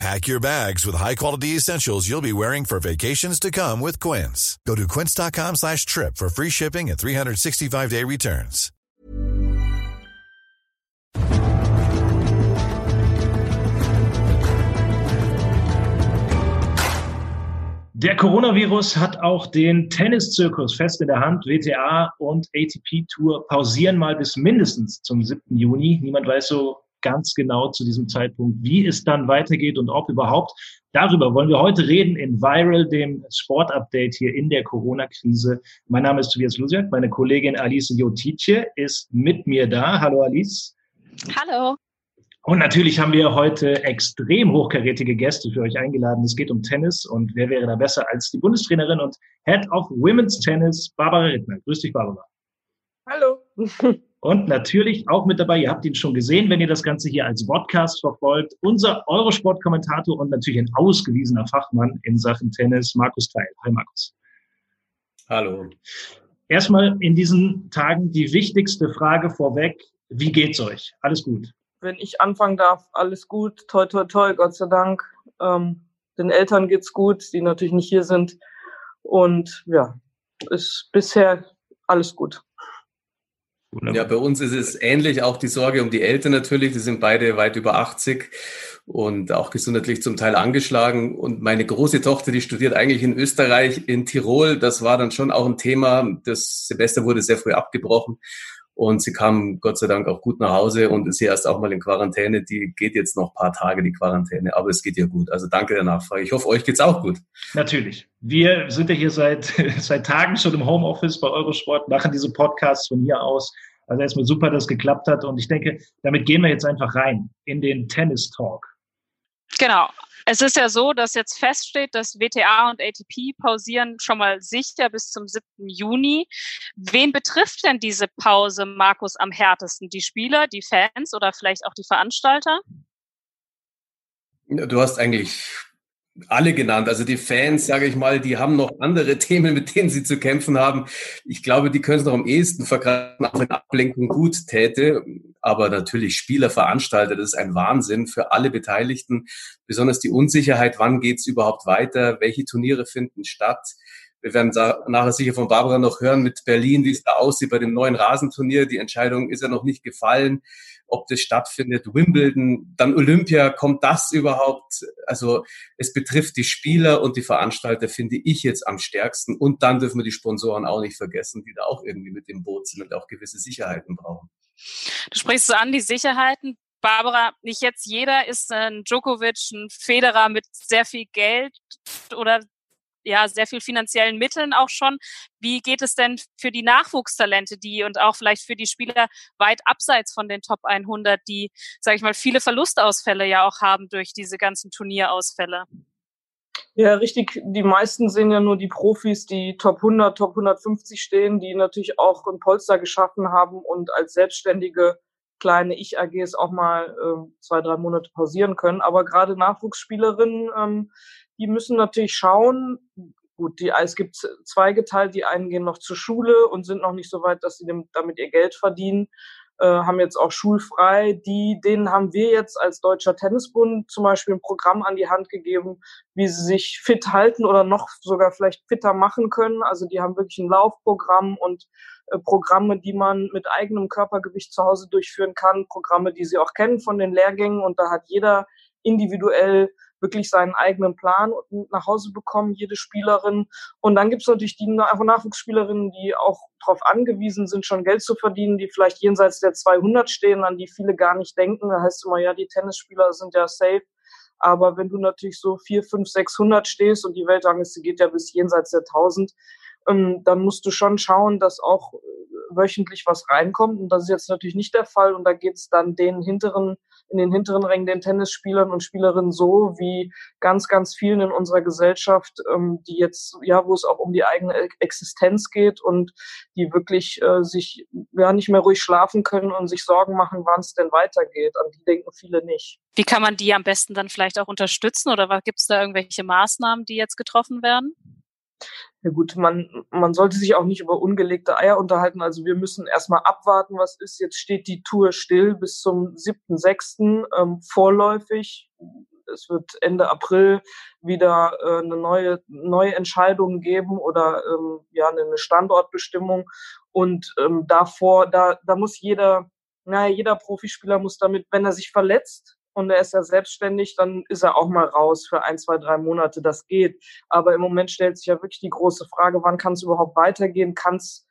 Pack your bags with high-quality essentials you'll be wearing for vacations to come with Quince. Go to quince.com slash trip for free shipping and 365-day returns. Der Coronavirus hat auch den Tenniszirkus fest in der Hand. WTA und ATP Tour pausieren mal bis mindestens zum 7. Juni. Niemand weiß so ganz genau zu diesem Zeitpunkt, wie es dann weitergeht und ob überhaupt. Darüber wollen wir heute reden in Viral, dem Sportupdate hier in der Corona-Krise. Mein Name ist Tobias Lusiak, meine Kollegin Alice Jotice ist mit mir da. Hallo Alice. Hallo. Und natürlich haben wir heute extrem hochkarätige Gäste für euch eingeladen. Es geht um Tennis und wer wäre da besser als die Bundestrainerin und Head of Women's Tennis, Barbara Rittner. Grüß dich, Barbara. Hallo. Und natürlich auch mit dabei, ihr habt ihn schon gesehen, wenn ihr das Ganze hier als Podcast verfolgt, unser Eurosport-Kommentator und natürlich ein ausgewiesener Fachmann in Sachen Tennis, Markus Teil. Hi Markus. Hallo. Erstmal in diesen Tagen die wichtigste Frage vorweg. Wie geht's euch? Alles gut? Wenn ich anfangen darf, alles gut. Toi, toi, toi, Gott sei Dank. Ähm, den Eltern geht's gut, die natürlich nicht hier sind. Und ja, ist bisher alles gut. Wunderbar. Ja, bei uns ist es ähnlich, auch die Sorge um die Eltern natürlich, die sind beide weit über 80 und auch gesundheitlich zum Teil angeschlagen. Und meine große Tochter, die studiert eigentlich in Österreich, in Tirol. Das war dann schon auch ein Thema. Das Semester wurde sehr früh abgebrochen. Und sie kam Gott sei Dank auch gut nach Hause und ist hier erst auch mal in Quarantäne. Die geht jetzt noch paar Tage, die Quarantäne, aber es geht ihr gut. Also danke der Nachfrage. Ich hoffe, euch geht's auch gut. Natürlich. Wir sind ja hier seit, seit Tagen schon im Homeoffice bei Eurosport, machen diese Podcasts von hier aus. Also erstmal super, dass es geklappt hat. Und ich denke, damit gehen wir jetzt einfach rein in den Tennis Talk. Genau. Es ist ja so, dass jetzt feststeht, dass WTA und ATP pausieren schon mal sicher bis zum 7. Juni. Wen betrifft denn diese Pause, Markus, am härtesten? Die Spieler, die Fans oder vielleicht auch die Veranstalter? Du hast eigentlich alle genannt. Also die Fans, sage ich mal, die haben noch andere Themen, mit denen sie zu kämpfen haben. Ich glaube, die können es noch am ehesten vergreifen, auch wenn Ablenkung gut täte. Aber natürlich Spieler, Veranstalter, das ist ein Wahnsinn für alle Beteiligten. Besonders die Unsicherheit, wann geht's überhaupt weiter, welche Turniere finden statt. Wir werden nachher sicher von Barbara noch hören mit Berlin, wie es da aussieht bei dem neuen Rasenturnier. Die Entscheidung ist ja noch nicht gefallen ob das stattfindet, Wimbledon, dann Olympia, kommt das überhaupt? Also es betrifft die Spieler und die Veranstalter, finde ich jetzt am stärksten. Und dann dürfen wir die Sponsoren auch nicht vergessen, die da auch irgendwie mit dem Boot sind und auch gewisse Sicherheiten brauchen. Du sprichst an die Sicherheiten. Barbara, nicht jetzt jeder ist ein Djokovic, ein Federer mit sehr viel Geld oder ja sehr viel finanziellen Mitteln auch schon. Wie geht es denn für die Nachwuchstalente, die und auch vielleicht für die Spieler weit abseits von den Top 100, die, sage ich mal, viele Verlustausfälle ja auch haben durch diese ganzen Turnierausfälle? Ja, richtig. Die meisten sehen ja nur die Profis, die Top 100, Top 150 stehen, die natürlich auch ein Polster geschaffen haben und als selbstständige kleine Ich-AGs auch mal äh, zwei, drei Monate pausieren können. Aber gerade Nachwuchsspielerinnen, ähm, die müssen natürlich schauen, gut, die, es gibt zweigeteilt, die einen gehen noch zur Schule und sind noch nicht so weit, dass sie damit ihr Geld verdienen, äh, haben jetzt auch schulfrei. Die, denen haben wir jetzt als Deutscher Tennisbund zum Beispiel ein Programm an die Hand gegeben, wie sie sich fit halten oder noch sogar vielleicht fitter machen können. Also die haben wirklich ein Laufprogramm und äh, Programme, die man mit eigenem Körpergewicht zu Hause durchführen kann, Programme, die sie auch kennen von den Lehrgängen und da hat jeder individuell wirklich seinen eigenen Plan nach Hause bekommen, jede Spielerin. Und dann gibt es natürlich die Nachwuchsspielerinnen, die auch darauf angewiesen sind, schon Geld zu verdienen, die vielleicht jenseits der 200 stehen, an die viele gar nicht denken. Da heißt immer, ja, die Tennisspieler sind ja safe. Aber wenn du natürlich so 4, 5, 600 stehst und die Weltrangliste geht ja bis jenseits der 1000, ähm, dann musst du schon schauen, dass auch wöchentlich was reinkommt. Und das ist jetzt natürlich nicht der Fall. Und da geht es dann den hinteren, in den hinteren Rängen den Tennisspielern und Spielerinnen so wie ganz, ganz vielen in unserer Gesellschaft, ähm, die jetzt, ja, wo es auch um die eigene Existenz geht und die wirklich äh, sich ja nicht mehr ruhig schlafen können und sich Sorgen machen, wann es denn weitergeht. An die denken viele nicht. Wie kann man die am besten dann vielleicht auch unterstützen oder gibt es da irgendwelche Maßnahmen, die jetzt getroffen werden? Ja gut, man, man sollte sich auch nicht über ungelegte Eier unterhalten. Also wir müssen erstmal abwarten, was ist. Jetzt steht die Tour still bis zum 7.6. Ähm, vorläufig. Es wird Ende April wieder äh, eine neue, neue Entscheidung geben oder ähm, ja eine Standortbestimmung. Und ähm, davor, da, da muss jeder, naja, jeder Profispieler muss damit, wenn er sich verletzt, und er ist ja selbstständig, dann ist er auch mal raus für ein, zwei, drei Monate. Das geht. Aber im Moment stellt sich ja wirklich die große Frage, wann kann es überhaupt weitergehen? Kann es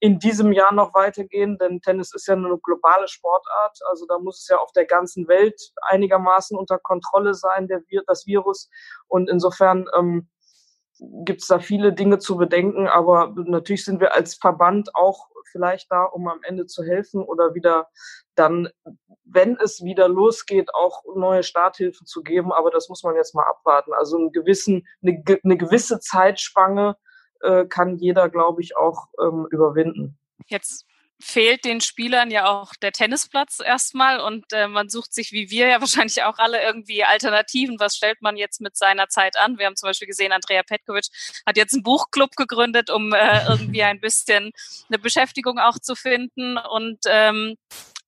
in diesem Jahr noch weitergehen? Denn Tennis ist ja eine globale Sportart. Also da muss es ja auf der ganzen Welt einigermaßen unter Kontrolle sein, der, das Virus. Und insofern ähm, gibt es da viele Dinge zu bedenken. Aber natürlich sind wir als Verband auch vielleicht da, um am Ende zu helfen oder wieder dann, wenn es wieder losgeht, auch neue Starthilfen zu geben. Aber das muss man jetzt mal abwarten. Also einen gewissen, eine, eine gewisse Zeitspanne äh, kann jeder, glaube ich, auch ähm, überwinden. Jetzt fehlt den Spielern ja auch der Tennisplatz erstmal und äh, man sucht sich, wie wir ja wahrscheinlich auch alle, irgendwie Alternativen. Was stellt man jetzt mit seiner Zeit an? Wir haben zum Beispiel gesehen, Andrea Petkovic hat jetzt einen Buchclub gegründet, um äh, irgendwie ein bisschen eine Beschäftigung auch zu finden und ähm,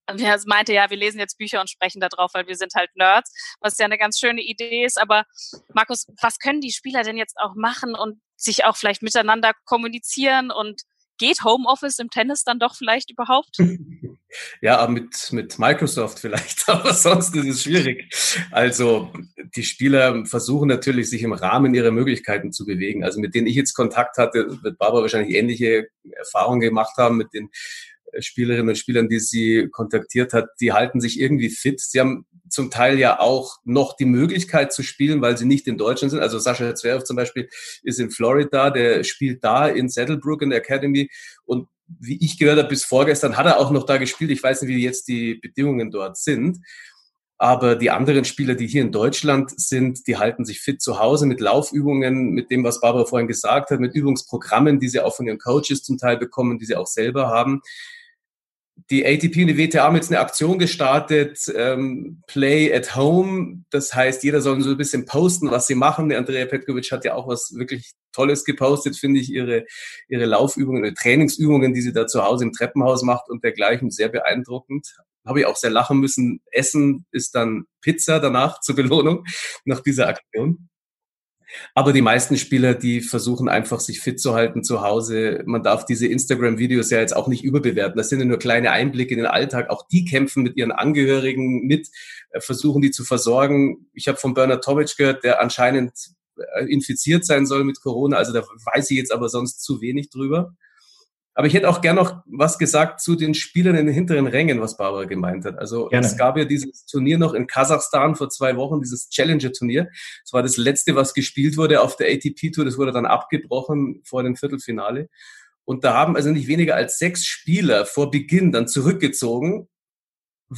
er meinte ja, wir lesen jetzt Bücher und sprechen da drauf, weil wir sind halt Nerds, was ja eine ganz schöne Idee ist. Aber Markus, was können die Spieler denn jetzt auch machen und sich auch vielleicht miteinander kommunizieren und geht Homeoffice im Tennis dann doch vielleicht überhaupt? Ja, mit, mit Microsoft vielleicht, aber sonst ist es schwierig. Also die Spieler versuchen natürlich, sich im Rahmen ihrer Möglichkeiten zu bewegen. Also mit denen ich jetzt Kontakt hatte, wird Barbara wahrscheinlich ähnliche Erfahrungen gemacht haben mit den Spielerinnen und Spielern, die sie kontaktiert hat, die halten sich irgendwie fit. Sie haben zum Teil ja auch noch die Möglichkeit zu spielen, weil sie nicht in Deutschland sind. Also Sascha Zverev zum Beispiel ist in Florida, der spielt da in Saddlebrook in der Academy und wie ich gehört habe, bis vorgestern hat er auch noch da gespielt. Ich weiß nicht, wie jetzt die Bedingungen dort sind. Aber die anderen Spieler, die hier in Deutschland sind, die halten sich fit zu Hause mit Laufübungen, mit dem, was Barbara vorhin gesagt hat, mit Übungsprogrammen, die sie auch von ihren Coaches zum Teil bekommen, die sie auch selber haben die ATP und die WTA haben jetzt eine Aktion gestartet, ähm, Play at Home. Das heißt, jeder soll so ein bisschen posten, was sie machen. Der Andrea Petkovic hat ja auch was wirklich Tolles gepostet, finde ich, ihre, ihre Laufübungen, ihre Trainingsübungen, die sie da zu Hause im Treppenhaus macht und dergleichen, sehr beeindruckend. Habe ich auch sehr lachen müssen. Essen ist dann Pizza danach zur Belohnung nach dieser Aktion. Aber die meisten Spieler, die versuchen einfach, sich fit zu halten zu Hause. Man darf diese Instagram-Videos ja jetzt auch nicht überbewerten. Das sind ja nur kleine Einblicke in den Alltag. Auch die kämpfen mit ihren Angehörigen mit, äh, versuchen die zu versorgen. Ich habe von Bernard Tomic gehört, der anscheinend äh, infiziert sein soll mit Corona. Also da weiß ich jetzt aber sonst zu wenig drüber. Aber ich hätte auch gern noch was gesagt zu den Spielern in den hinteren Rängen, was Barbara gemeint hat. Also Gerne. es gab ja dieses Turnier noch in Kasachstan vor zwei Wochen, dieses Challenger-Turnier. Das war das letzte, was gespielt wurde auf der ATP-Tour. Das wurde dann abgebrochen vor dem Viertelfinale. Und da haben also nicht weniger als sechs Spieler vor Beginn dann zurückgezogen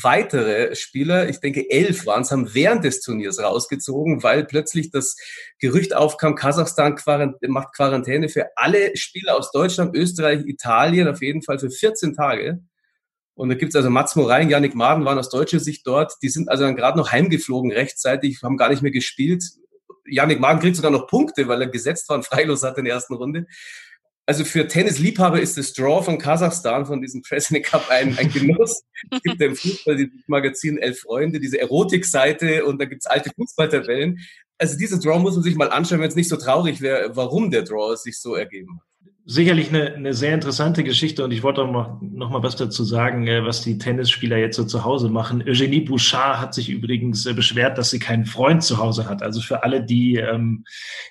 weitere Spieler, ich denke elf waren es, haben während des Turniers rausgezogen, weil plötzlich das Gerücht aufkam, Kasachstan macht Quarantäne für alle Spieler aus Deutschland, Österreich, Italien, auf jeden Fall für 14 Tage. Und da gibt's also Mats Morein, Janik Maden waren aus deutscher Sicht dort. Die sind also dann gerade noch heimgeflogen rechtzeitig, haben gar nicht mehr gespielt. Janik Maden kriegt sogar noch Punkte, weil er gesetzt war und freilos hat in der ersten Runde also für Tennisliebhaber ist das Draw von Kasachstan, von diesem President Cup ein, ein Genuss. es gibt im Fußball dieses Magazin Elf Freunde, diese Erotikseite und da gibt's alte Fußballtabellen. Also dieses Draw muss man sich mal anschauen, wenn es nicht so traurig wäre, warum der Draw sich so ergeben hat sicherlich eine, eine sehr interessante Geschichte und ich wollte auch noch, noch mal was dazu sagen, äh, was die Tennisspieler jetzt so zu Hause machen. Eugenie Bouchard hat sich übrigens äh, beschwert, dass sie keinen Freund zu Hause hat. Also für alle, die ähm,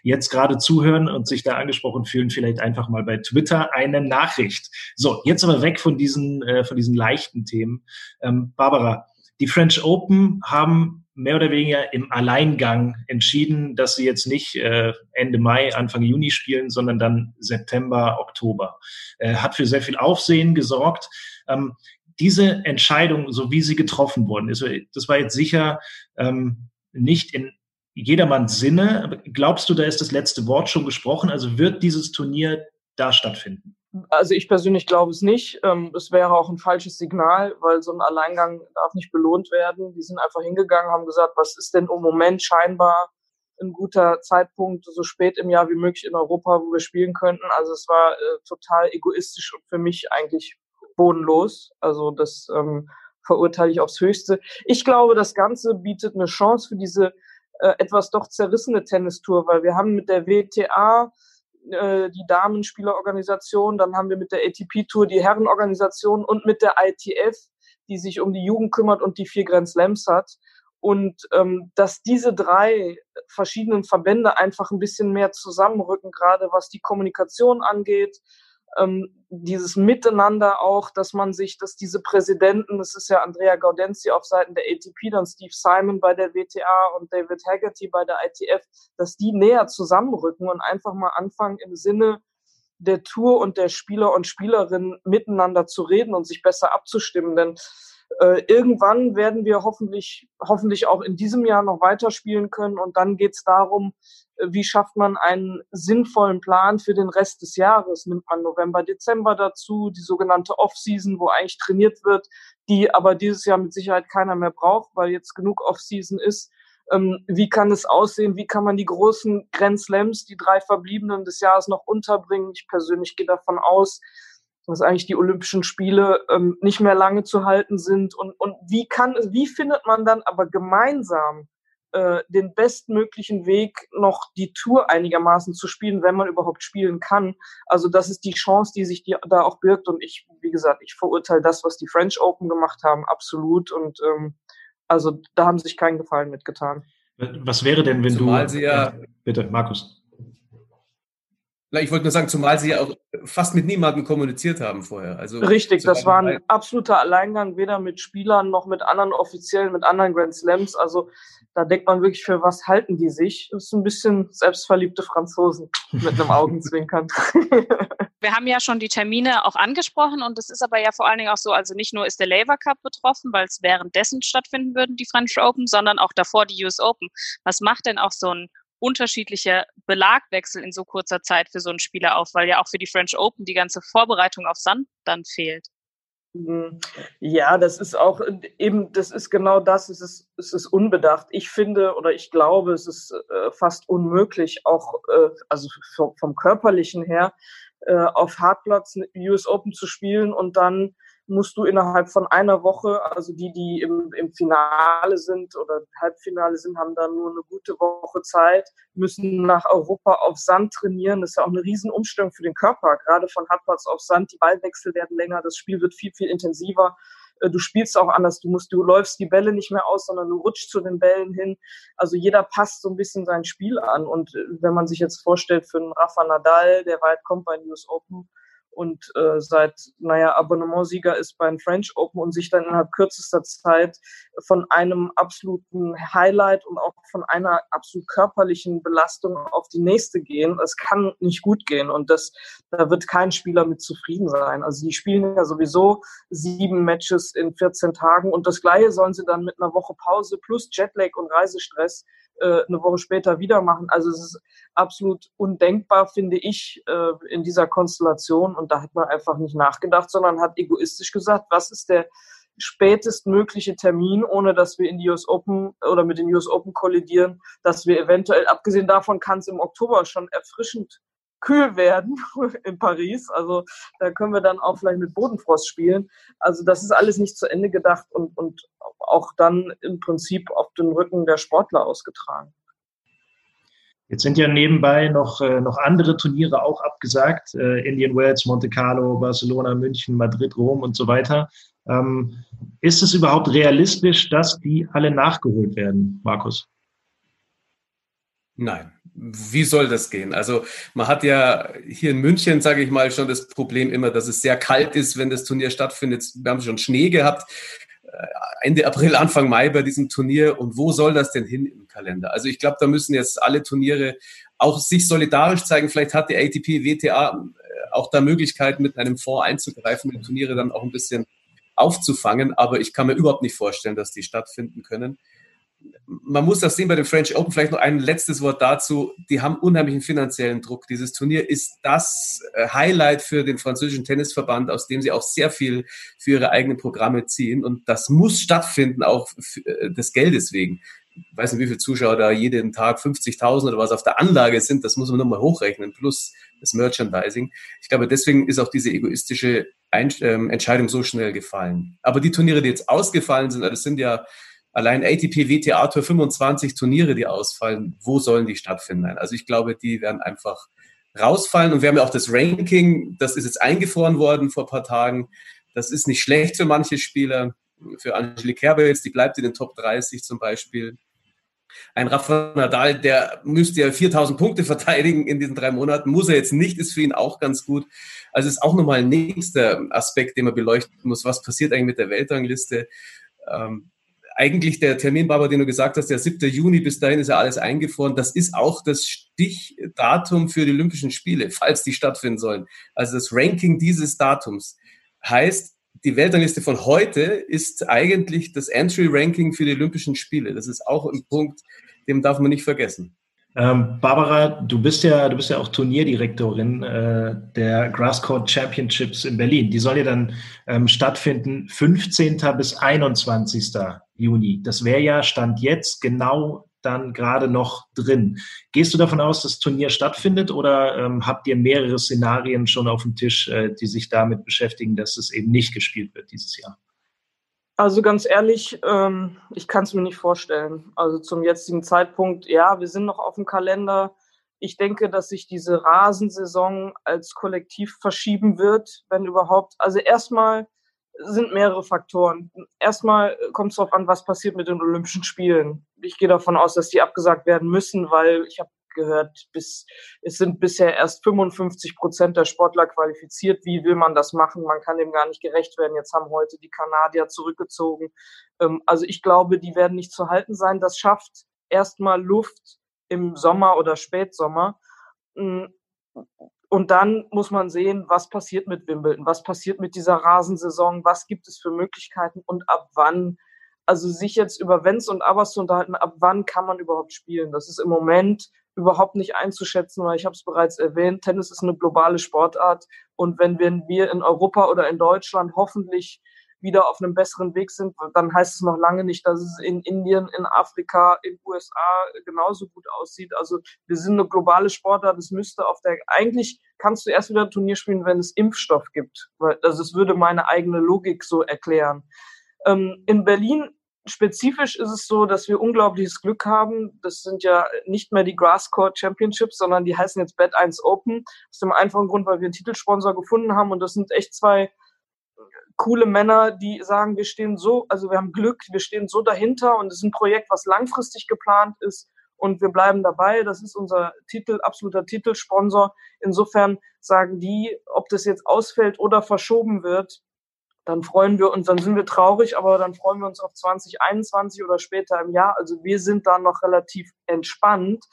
jetzt gerade zuhören und sich da angesprochen fühlen, vielleicht einfach mal bei Twitter eine Nachricht. So, jetzt aber weg von diesen, äh, von diesen leichten Themen. Ähm, Barbara, die French Open haben mehr oder weniger im Alleingang entschieden, dass sie jetzt nicht äh, Ende Mai, Anfang Juni spielen, sondern dann September, Oktober. Äh, hat für sehr viel Aufsehen gesorgt. Ähm, diese Entscheidung, so wie sie getroffen worden ist, das war jetzt sicher ähm, nicht in jedermanns Sinne. Glaubst du, da ist das letzte Wort schon gesprochen? Also wird dieses Turnier da stattfinden? Also ich persönlich glaube es nicht. Ähm, es wäre auch ein falsches Signal, weil so ein Alleingang darf nicht belohnt werden. Die sind einfach hingegangen, haben gesagt, was ist denn im Moment scheinbar ein guter Zeitpunkt, so spät im Jahr wie möglich in Europa, wo wir spielen könnten. Also es war äh, total egoistisch und für mich eigentlich bodenlos. Also das ähm, verurteile ich aufs Höchste. Ich glaube, das Ganze bietet eine Chance für diese äh, etwas doch zerrissene Tennistour, weil wir haben mit der WTA äh, die Damenspielerorganisation, dann haben wir mit der ATP-Tour die Herrenorganisation und mit der ITF, die sich um die Jugend kümmert und die vier Grand Slams hat. Und ähm, dass diese drei verschiedenen Verbände einfach ein bisschen mehr zusammenrücken, gerade was die Kommunikation angeht, ähm, dieses Miteinander auch, dass man sich, dass diese Präsidenten, das ist ja Andrea Gaudenzi auf Seiten der ATP, dann Steve Simon bei der WTA und David Haggerty bei der ITF, dass die näher zusammenrücken und einfach mal anfangen im Sinne der Tour und der Spieler und Spielerinnen miteinander zu reden und sich besser abzustimmen. Denn äh, irgendwann werden wir hoffentlich, hoffentlich auch in diesem Jahr noch weiterspielen können. Und dann geht es darum, äh, wie schafft man einen sinnvollen Plan für den Rest des Jahres? Nimmt man November, Dezember dazu, die sogenannte Off-Season, wo eigentlich trainiert wird, die aber dieses Jahr mit Sicherheit keiner mehr braucht, weil jetzt genug Off-Season ist. Ähm, wie kann es aussehen? Wie kann man die großen Grand Slams, die drei verbliebenen des Jahres noch unterbringen? Ich persönlich gehe davon aus, dass eigentlich die Olympischen Spiele ähm, nicht mehr lange zu halten sind. Und, und wie kann, wie findet man dann aber gemeinsam äh, den bestmöglichen Weg, noch die Tour einigermaßen zu spielen, wenn man überhaupt spielen kann? Also das ist die Chance, die sich die, da auch birgt. Und ich, wie gesagt, ich verurteile das, was die French Open gemacht haben, absolut. Und ähm, also da haben sie sich keinen Gefallen mitgetan. Was wäre denn, wenn Zumal du. Sie ja, bitte, Markus. Ich wollte nur sagen, zumal sie ja auch fast mit niemandem kommuniziert haben vorher. Also Richtig, das war ein absoluter Alleingang, weder mit Spielern noch mit anderen Offiziellen, mit anderen Grand Slams. Also da denkt man wirklich, für was halten die sich? Das ist ein bisschen selbstverliebte Franzosen mit einem Augenzwinkern. Wir haben ja schon die Termine auch angesprochen und es ist aber ja vor allen Dingen auch so, also nicht nur ist der Labour Cup betroffen, weil es währenddessen stattfinden würden, die French Open, sondern auch davor die US Open. Was macht denn auch so ein unterschiedliche Belagwechsel in so kurzer Zeit für so einen Spieler auf, weil ja auch für die French Open die ganze Vorbereitung auf Sand dann fehlt. Hm, ja, das ist auch eben, das ist genau das, es ist, es ist unbedacht. Ich finde oder ich glaube, es ist äh, fast unmöglich, auch äh, also vom, körperlichen her, äh, auf Hartplatz US Open zu spielen und dann musst du innerhalb von einer Woche, also die, die im, im Finale sind oder Halbfinale sind, haben dann nur eine gute Woche Zeit, müssen nach Europa auf Sand trainieren. Das ist ja auch eine Riesenumstellung für den Körper, gerade von Hartplatz auf Sand. Die Ballwechsel werden länger, das Spiel wird viel, viel intensiver. Äh, du spielst auch anders. Du musst, du läufst die Bälle nicht mehr aus, sondern du rutschst zu den Bällen hin. Also jeder passt so ein bisschen sein Spiel an. Und äh, wenn man sich jetzt vorstellt, für einen Rafa Nadal, der weit kommt bei News Open, und äh, seit, naja, Abonnementsieger ist beim French Open und sich dann innerhalb kürzester Zeit von einem absoluten Highlight und auch von einer absolut körperlichen Belastung auf die nächste gehen. Es kann nicht gut gehen und das, da wird kein Spieler mit zufrieden sein. Also die spielen ja sowieso sieben Matches in 14 Tagen und das Gleiche sollen sie dann mit einer Woche Pause plus Jetlag und Reisestress äh, eine Woche später wieder machen. Also es ist absolut undenkbar, finde ich, äh, in dieser Konstellation. Und da hat man einfach nicht nachgedacht, sondern hat egoistisch gesagt, was ist der spätestmögliche Termin, ohne dass wir in die US Open oder mit den US Open kollidieren, dass wir eventuell, abgesehen davon kann es im Oktober schon erfrischend kühl werden in Paris. Also da können wir dann auch vielleicht mit Bodenfrost spielen. Also das ist alles nicht zu Ende gedacht und, und auch dann im Prinzip auf den Rücken der Sportler ausgetragen. Jetzt sind ja nebenbei noch, äh, noch andere Turniere auch abgesagt. Äh, Indian Wells, Monte Carlo, Barcelona, München, Madrid, Rom und so weiter. Ähm, ist es überhaupt realistisch, dass die alle nachgeholt werden, Markus? Nein. Wie soll das gehen? Also man hat ja hier in München, sage ich mal, schon das Problem immer, dass es sehr kalt ist, wenn das Turnier stattfindet. Wir haben schon Schnee gehabt. Ende April, Anfang Mai bei diesem Turnier und wo soll das denn hin im Kalender? Also ich glaube, da müssen jetzt alle Turniere auch sich solidarisch zeigen. Vielleicht hat die ATP, WTA äh, auch da Möglichkeiten, mit einem Fonds einzugreifen, die Turniere dann auch ein bisschen aufzufangen. Aber ich kann mir überhaupt nicht vorstellen, dass die stattfinden können man muss das sehen bei den French Open. Vielleicht noch ein letztes Wort dazu. Die haben unheimlichen finanziellen Druck. Dieses Turnier ist das äh, Highlight für den französischen Tennisverband, aus dem sie auch sehr viel für ihre eigenen Programme ziehen. Und das muss stattfinden, auch äh, des Geldes wegen. Ich weiß nicht, wie viele Zuschauer da jeden Tag 50.000 oder was auf der Anlage sind. Das muss man nochmal hochrechnen, plus das Merchandising. Ich glaube, deswegen ist auch diese egoistische ähm, Entscheidung so schnell gefallen. Aber die Turniere, die jetzt ausgefallen sind, das sind ja allein ATP WTA Tour 25 Turniere, die ausfallen, wo sollen die stattfinden? Also ich glaube, die werden einfach rausfallen. Und wir haben ja auch das Ranking, das ist jetzt eingefroren worden vor ein paar Tagen. Das ist nicht schlecht für manche Spieler. Für Angelique Kerber jetzt, die bleibt in den Top 30 zum Beispiel. Ein Rafa Nadal, der müsste ja 4000 Punkte verteidigen in diesen drei Monaten, muss er jetzt nicht, ist für ihn auch ganz gut. Also ist auch nochmal ein nächster Aspekt, den man beleuchten muss. Was passiert eigentlich mit der Weltrangliste? Ähm, eigentlich der Termin, Barbara, den du gesagt hast, der 7. Juni, bis dahin ist ja alles eingefroren. Das ist auch das Stichdatum für die Olympischen Spiele, falls die stattfinden sollen. Also das Ranking dieses Datums heißt, die Weltrangliste von heute ist eigentlich das Entry-Ranking für die Olympischen Spiele. Das ist auch ein Punkt, den darf man nicht vergessen. Ähm, Barbara, du bist ja, du bist ja auch Turnierdirektorin äh, der Grasscourt Championships in Berlin. Die soll ja dann ähm, stattfinden 15. bis 21. Juni. Das wäre ja Stand jetzt genau dann gerade noch drin. Gehst du davon aus, dass das Turnier stattfindet oder ähm, habt ihr mehrere Szenarien schon auf dem Tisch, äh, die sich damit beschäftigen, dass es eben nicht gespielt wird dieses Jahr? Also ganz ehrlich, ähm, ich kann es mir nicht vorstellen. Also zum jetzigen Zeitpunkt, ja, wir sind noch auf dem Kalender. Ich denke, dass sich diese Rasensaison als Kollektiv verschieben wird, wenn überhaupt. Also erstmal sind mehrere Faktoren. Erstmal kommt es darauf an, was passiert mit den Olympischen Spielen. Ich gehe davon aus, dass die abgesagt werden müssen, weil ich habe gehört, bis, es sind bisher erst 55 Prozent der Sportler qualifiziert. Wie will man das machen? Man kann dem gar nicht gerecht werden. Jetzt haben heute die Kanadier zurückgezogen. Ähm, also ich glaube, die werden nicht zu halten sein. Das schafft erstmal Luft im Sommer oder Spätsommer. Mm, und dann muss man sehen, was passiert mit Wimbledon, was passiert mit dieser Rasensaison, was gibt es für Möglichkeiten und ab wann. Also sich jetzt über Wenns und Abers zu unterhalten, ab wann kann man überhaupt spielen. Das ist im Moment überhaupt nicht einzuschätzen, weil ich habe es bereits erwähnt, Tennis ist eine globale Sportart und wenn wir in Europa oder in Deutschland hoffentlich wieder auf einem besseren Weg sind, dann heißt es noch lange nicht, dass es in Indien, in Afrika, in USA genauso gut aussieht. Also wir sind eine globale Sportart. Es müsste auf der, eigentlich kannst du erst wieder ein Turnier spielen, wenn es Impfstoff gibt. Also es würde meine eigene Logik so erklären. Ähm, in Berlin spezifisch ist es so, dass wir unglaubliches Glück haben. Das sind ja nicht mehr die Grasscourt Championships, sondern die heißen jetzt Bad 1 Open. Aus dem einfachen Grund, weil wir einen Titelsponsor gefunden haben und das sind echt zwei coole Männer, die sagen, wir stehen so, also wir haben Glück, wir stehen so dahinter und es ist ein Projekt, was langfristig geplant ist und wir bleiben dabei. Das ist unser Titel, absoluter Titelsponsor. Insofern sagen die, ob das jetzt ausfällt oder verschoben wird, dann freuen wir uns, dann sind wir traurig, aber dann freuen wir uns auf 2021 oder später im Jahr. Also wir sind da noch relativ entspannt,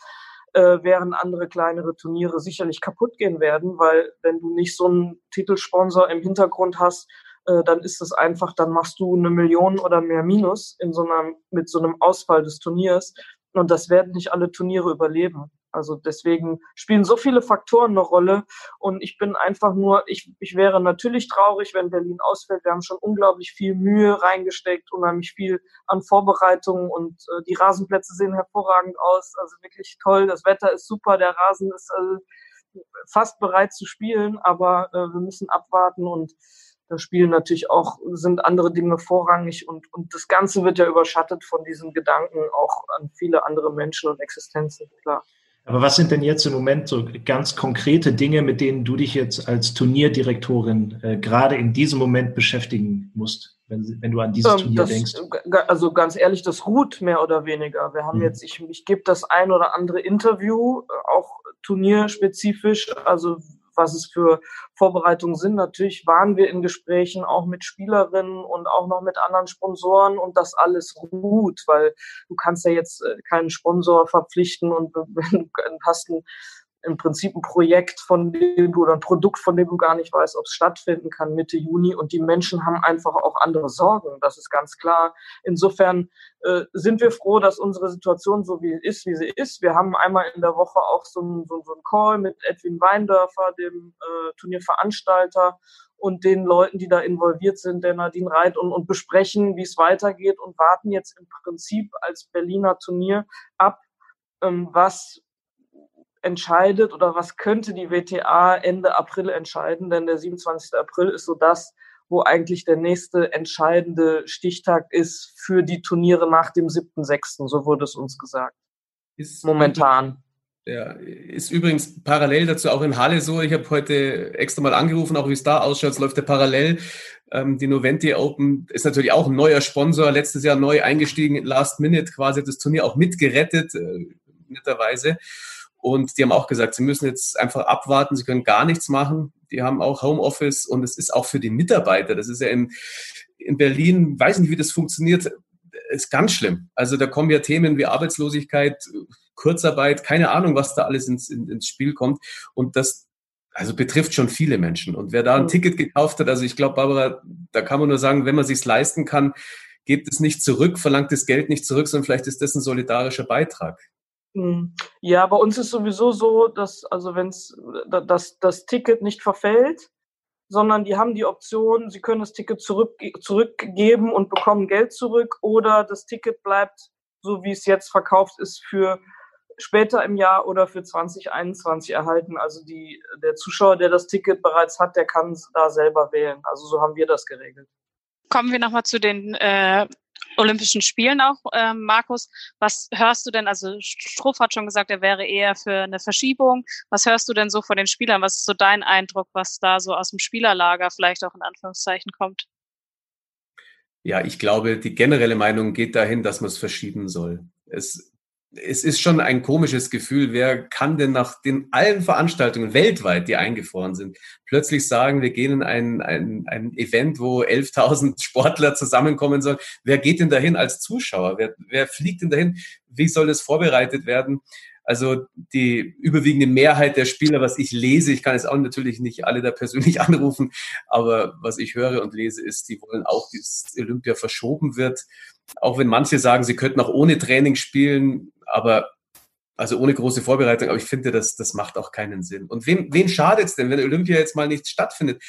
äh, während andere kleinere Turniere sicherlich kaputt gehen werden, weil wenn du nicht so einen Titelsponsor im Hintergrund hast, äh, dann ist es einfach, dann machst du eine Million oder mehr Minus in so einer, mit so einem Ausfall des Turniers. Und das werden nicht alle Turniere überleben. Also deswegen spielen so viele Faktoren eine Rolle. Und ich bin einfach nur, ich, ich wäre natürlich traurig, wenn Berlin ausfällt. Wir haben schon unglaublich viel Mühe reingesteckt, unheimlich viel an Vorbereitungen und äh, die Rasenplätze sehen hervorragend aus. Also wirklich toll. Das Wetter ist super. Der Rasen ist äh, fast bereit zu spielen, aber äh, wir müssen abwarten und da spielen natürlich auch, sind andere Dinge vorrangig und, und das Ganze wird ja überschattet von diesen Gedanken auch an viele andere Menschen und Existenzen, klar. Aber was sind denn jetzt im Moment so ganz konkrete Dinge, mit denen du dich jetzt als Turnierdirektorin äh, gerade in diesem Moment beschäftigen musst, wenn, wenn du an dieses ähm, Turnier das, denkst? Also ganz ehrlich, das ruht mehr oder weniger. Wir haben hm. jetzt, ich, ich gebe das ein oder andere Interview, äh, auch turnierspezifisch, also was es für Vorbereitungen sind. Natürlich waren wir in Gesprächen auch mit Spielerinnen und auch noch mit anderen Sponsoren und das alles ruht, weil du kannst ja jetzt äh, keinen Sponsor verpflichten und hast einen im Prinzip ein Projekt, von dem du oder ein Produkt, von dem du gar nicht weißt, ob es stattfinden kann Mitte Juni. Und die Menschen haben einfach auch andere Sorgen. Das ist ganz klar. Insofern äh, sind wir froh, dass unsere Situation so wie ist, wie sie ist. Wir haben einmal in der Woche auch so einen so, so Call mit Edwin Weindörfer, dem äh, Turnierveranstalter und den Leuten, die da involviert sind, der Nadine Reit, und, und besprechen, wie es weitergeht und warten jetzt im Prinzip als Berliner Turnier ab, ähm, was entscheidet oder was könnte die WTA Ende April entscheiden? Denn der 27. April ist so das, wo eigentlich der nächste entscheidende Stichtag ist für die Turniere nach dem 7.6. So wurde es uns gesagt. Ist Momentan. Ja, ist übrigens parallel dazu auch in Halle so. Ich habe heute extra mal angerufen, auch wie es da ausschaut. Es läuft ja parallel. Ähm, die Noventi Open ist natürlich auch ein neuer Sponsor, letztes Jahr neu eingestiegen, Last Minute quasi das Turnier auch mitgerettet, äh, netterweise. Und die haben auch gesagt, sie müssen jetzt einfach abwarten, sie können gar nichts machen. Die haben auch Homeoffice und es ist auch für die Mitarbeiter, das ist ja in, in Berlin, weiß nicht, wie das funktioniert, ist ganz schlimm. Also da kommen ja Themen wie Arbeitslosigkeit, Kurzarbeit, keine Ahnung, was da alles ins, ins Spiel kommt. Und das also betrifft schon viele Menschen. Und wer da ein Ticket gekauft hat, also ich glaube, Barbara, da kann man nur sagen, wenn man sich's leisten kann, gebt es nicht zurück, verlangt das Geld nicht zurück, sondern vielleicht ist das ein solidarischer Beitrag. Hm. Ja, bei uns ist sowieso so, dass, also wenn es dass das Ticket nicht verfällt, sondern die haben die Option, sie können das Ticket zurück, zurückgeben und bekommen Geld zurück oder das Ticket bleibt so, wie es jetzt verkauft ist, für später im Jahr oder für 2021 erhalten. Also die, der Zuschauer, der das Ticket bereits hat, der kann da selber wählen. Also so haben wir das geregelt. Kommen wir nochmal zu den äh, Olympischen Spielen auch, äh, Markus. Was hörst du denn? Also Struff hat schon gesagt, er wäre eher für eine Verschiebung. Was hörst du denn so von den Spielern? Was ist so dein Eindruck, was da so aus dem Spielerlager vielleicht auch in Anführungszeichen kommt? Ja, ich glaube, die generelle Meinung geht dahin, dass man es verschieben soll. Es es ist schon ein komisches Gefühl. Wer kann denn nach den allen Veranstaltungen weltweit, die eingefroren sind, plötzlich sagen, wir gehen in ein, ein, ein Event, wo 11.000 Sportler zusammenkommen sollen? Wer geht denn dahin als Zuschauer? Wer, wer fliegt denn dahin? Wie soll es vorbereitet werden? Also die überwiegende Mehrheit der Spieler, was ich lese, ich kann jetzt auch natürlich nicht alle da persönlich anrufen, aber was ich höre und lese, ist, die wollen auch, dass Olympia verschoben wird. Auch wenn manche sagen, sie könnten auch ohne Training spielen, aber also ohne große Vorbereitung, aber ich finde, das, das macht auch keinen Sinn. Und wen, wen schadet es denn, wenn Olympia jetzt mal nicht stattfindet?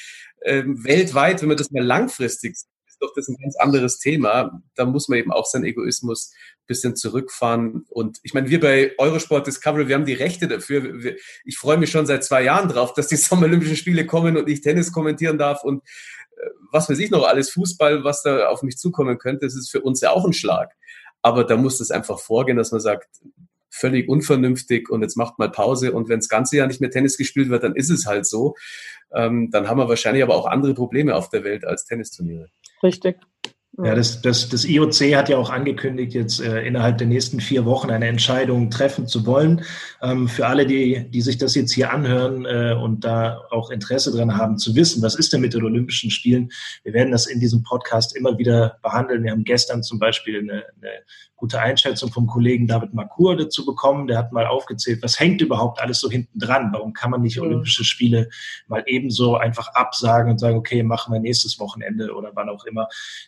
Ähm, weltweit, wenn man das mal langfristig ist doch das ein ganz anderes Thema. Da muss man eben auch seinen Egoismus ein bisschen zurückfahren. Und ich meine, wir bei Eurosport Discovery, wir haben die Rechte dafür. Ich freue mich schon seit zwei Jahren drauf, dass die Sommerolympischen Spiele kommen und ich Tennis kommentieren darf und äh, was weiß ich noch, alles Fußball, was da auf mich zukommen könnte. Das ist für uns ja auch ein Schlag. Aber da muss das einfach vorgehen, dass man sagt, völlig unvernünftig und jetzt macht mal Pause und wenn das ganze Jahr nicht mehr Tennis gespielt wird, dann ist es halt so. Ähm, dann haben wir wahrscheinlich aber auch andere Probleme auf der Welt als Tennisturniere. Richtig. Ja, das, das, das IOC hat ja auch angekündigt, jetzt äh, innerhalb der nächsten vier Wochen eine Entscheidung treffen zu wollen. Ähm, für alle, die, die sich das jetzt hier anhören äh, und da auch Interesse dran haben, zu wissen, was ist denn mit den Olympischen Spielen? Wir werden das in diesem Podcast immer wieder behandeln. Wir haben gestern zum Beispiel eine, eine gute Einschätzung vom Kollegen David Makur dazu bekommen. Der hat mal aufgezählt, was hängt überhaupt alles so hinten dran? Warum kann man nicht mhm. Olympische Spiele mal ebenso einfach absagen und sagen, okay, machen wir nächstes Wochenende oder wann auch immer?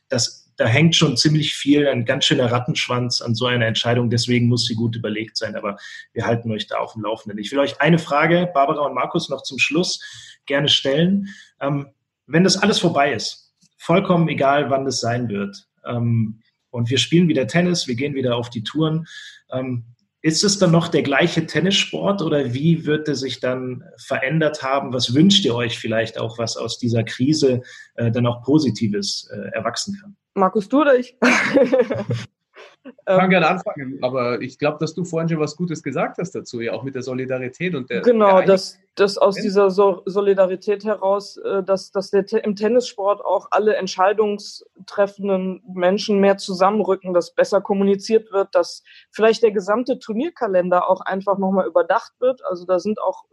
Das, da hängt schon ziemlich viel, ein ganz schöner Rattenschwanz an so einer Entscheidung. Deswegen muss sie gut überlegt sein. Aber wir halten euch da auf dem Laufenden. Ich will euch eine Frage, Barbara und Markus, noch zum Schluss gerne stellen. Ähm, wenn das alles vorbei ist, vollkommen egal, wann das sein wird, ähm, und wir spielen wieder Tennis, wir gehen wieder auf die Touren. Ähm, ist es dann noch der gleiche Tennissport oder wie wird er sich dann verändert haben? Was wünscht ihr euch vielleicht auch, was aus dieser Krise äh, dann auch Positives äh, erwachsen kann? Markus, du oder ich? Ich kann ähm, gerne anfangen, aber ich glaube, dass du vorhin schon was Gutes gesagt hast dazu, ja auch mit der Solidarität und der. Genau, der dass, dass aus dieser so Solidarität heraus, äh, dass, dass der, im Tennissport auch alle entscheidungstreffenden Menschen mehr zusammenrücken, dass besser kommuniziert wird, dass vielleicht der gesamte Turnierkalender auch einfach nochmal überdacht wird. Also da sind auch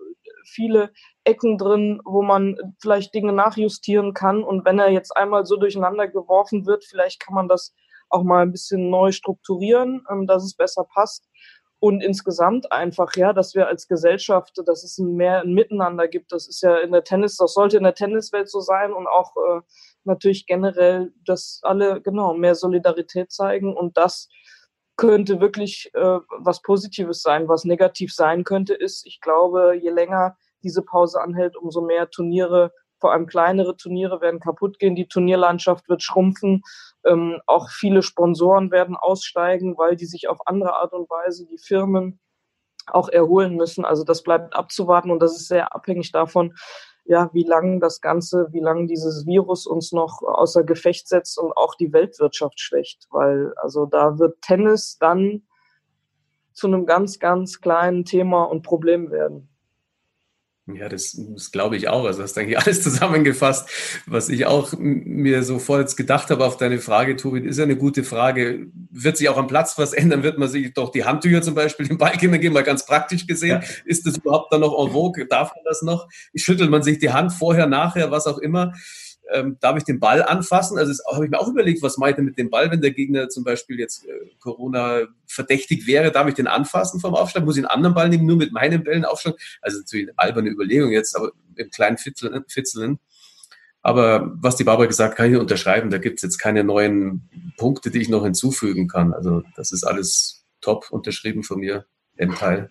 viele Ecken drin, wo man vielleicht Dinge nachjustieren kann. Und wenn er jetzt einmal so durcheinander geworfen wird, vielleicht kann man das auch mal ein bisschen neu strukturieren, ähm, dass es besser passt. Und insgesamt einfach, ja, dass wir als Gesellschaft, dass es mehr ein Miteinander gibt. Das ist ja in der Tennis, das sollte in der Tenniswelt so sein und auch äh, natürlich generell, dass alle genau mehr Solidarität zeigen und das könnte wirklich äh, was Positives sein. Was negativ sein könnte, ist, ich glaube, je länger diese Pause anhält, umso mehr Turniere, vor allem kleinere Turniere werden kaputt gehen, die Turnierlandschaft wird schrumpfen, ähm, auch viele Sponsoren werden aussteigen, weil die sich auf andere Art und Weise, die Firmen auch erholen müssen. Also das bleibt abzuwarten und das ist sehr abhängig davon, ja, wie lange das Ganze, wie lange dieses Virus uns noch außer Gefecht setzt und auch die Weltwirtschaft schwächt, weil also da wird Tennis dann zu einem ganz, ganz kleinen Thema und Problem werden. Ja, das, das glaube ich auch. Also hast du eigentlich alles zusammengefasst, was ich auch mir sofort gedacht habe auf deine Frage, Tobi, ist ja eine gute Frage. Wird sich auch am Platz was ändern? Wird man sich doch die Handtücher zum Beispiel den Ballkinder geben, mal ganz praktisch gesehen? Ja. Ist das überhaupt dann noch en vogue? Darf man das noch? Schüttelt man sich die Hand vorher, nachher, was auch immer? Ähm, darf ich den Ball anfassen? Also habe ich mir auch überlegt, was mache ich denn mit dem Ball, wenn der Gegner zum Beispiel jetzt äh, Corona verdächtig wäre, darf ich den anfassen vom Aufschlag? Muss ich einen anderen Ball nehmen, nur mit meinen Bällen aufschlagen? Also natürlich eine alberne Überlegung jetzt, aber im kleinen Fitzeln. Aber was die Barbara gesagt, kann ich unterschreiben. Da gibt es jetzt keine neuen Punkte, die ich noch hinzufügen kann. Also das ist alles top unterschrieben von mir im Teil.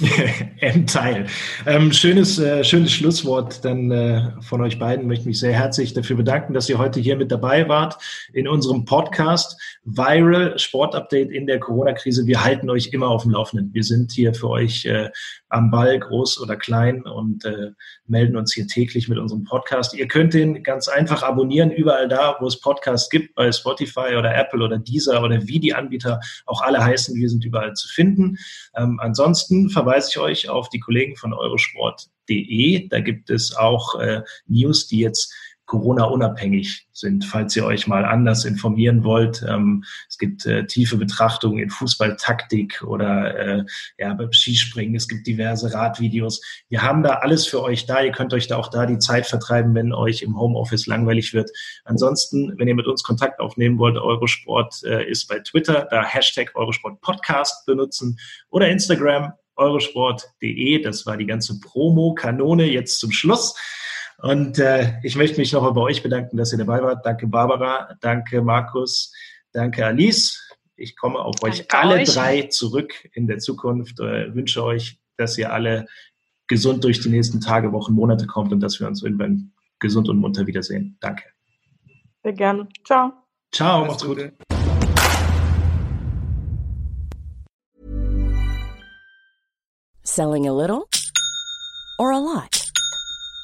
M-Teil. Ähm, schönes, äh, schönes Schlusswort dann äh, von euch beiden. Möchte mich sehr herzlich dafür bedanken, dass ihr heute hier mit dabei wart in unserem Podcast Viral Sport Update in der Corona-Krise. Wir halten euch immer auf dem Laufenden. Wir sind hier für euch äh, am Ball, groß oder klein und äh, melden uns hier täglich mit unserem Podcast. Ihr könnt den ganz einfach abonnieren, überall da, wo es Podcasts gibt, bei Spotify oder Apple oder Deezer oder wie die Anbieter auch alle heißen. Wir sind überall zu finden. Ähm, ansonsten verweise ich euch auf die Kollegen von eurosport.de. Da gibt es auch äh, News, die jetzt Corona-unabhängig sind, falls ihr euch mal anders informieren wollt. Ähm, es gibt äh, tiefe Betrachtungen in Fußballtaktik oder äh, ja, beim Skispringen. Es gibt diverse Radvideos. Wir haben da alles für euch da. Ihr könnt euch da auch da die Zeit vertreiben, wenn euch im Homeoffice langweilig wird. Ansonsten, wenn ihr mit uns Kontakt aufnehmen wollt, Eurosport äh, ist bei Twitter, da Hashtag Eurosport Podcast benutzen oder Instagram eurosport.de. Das war die ganze Promo-Kanone jetzt zum Schluss. Und äh, ich möchte mich nochmal bei euch bedanken, dass ihr dabei wart. Danke Barbara, danke Markus, danke Alice. Ich komme auf danke euch alle euch. drei zurück in der Zukunft. Äh, wünsche euch, dass ihr alle gesund durch die nächsten Tage, Wochen, Monate kommt und dass wir uns irgendwann gesund und munter wiedersehen. Danke. Sehr gerne. Ciao. Ciao, macht's gut. Selling a little or a lot?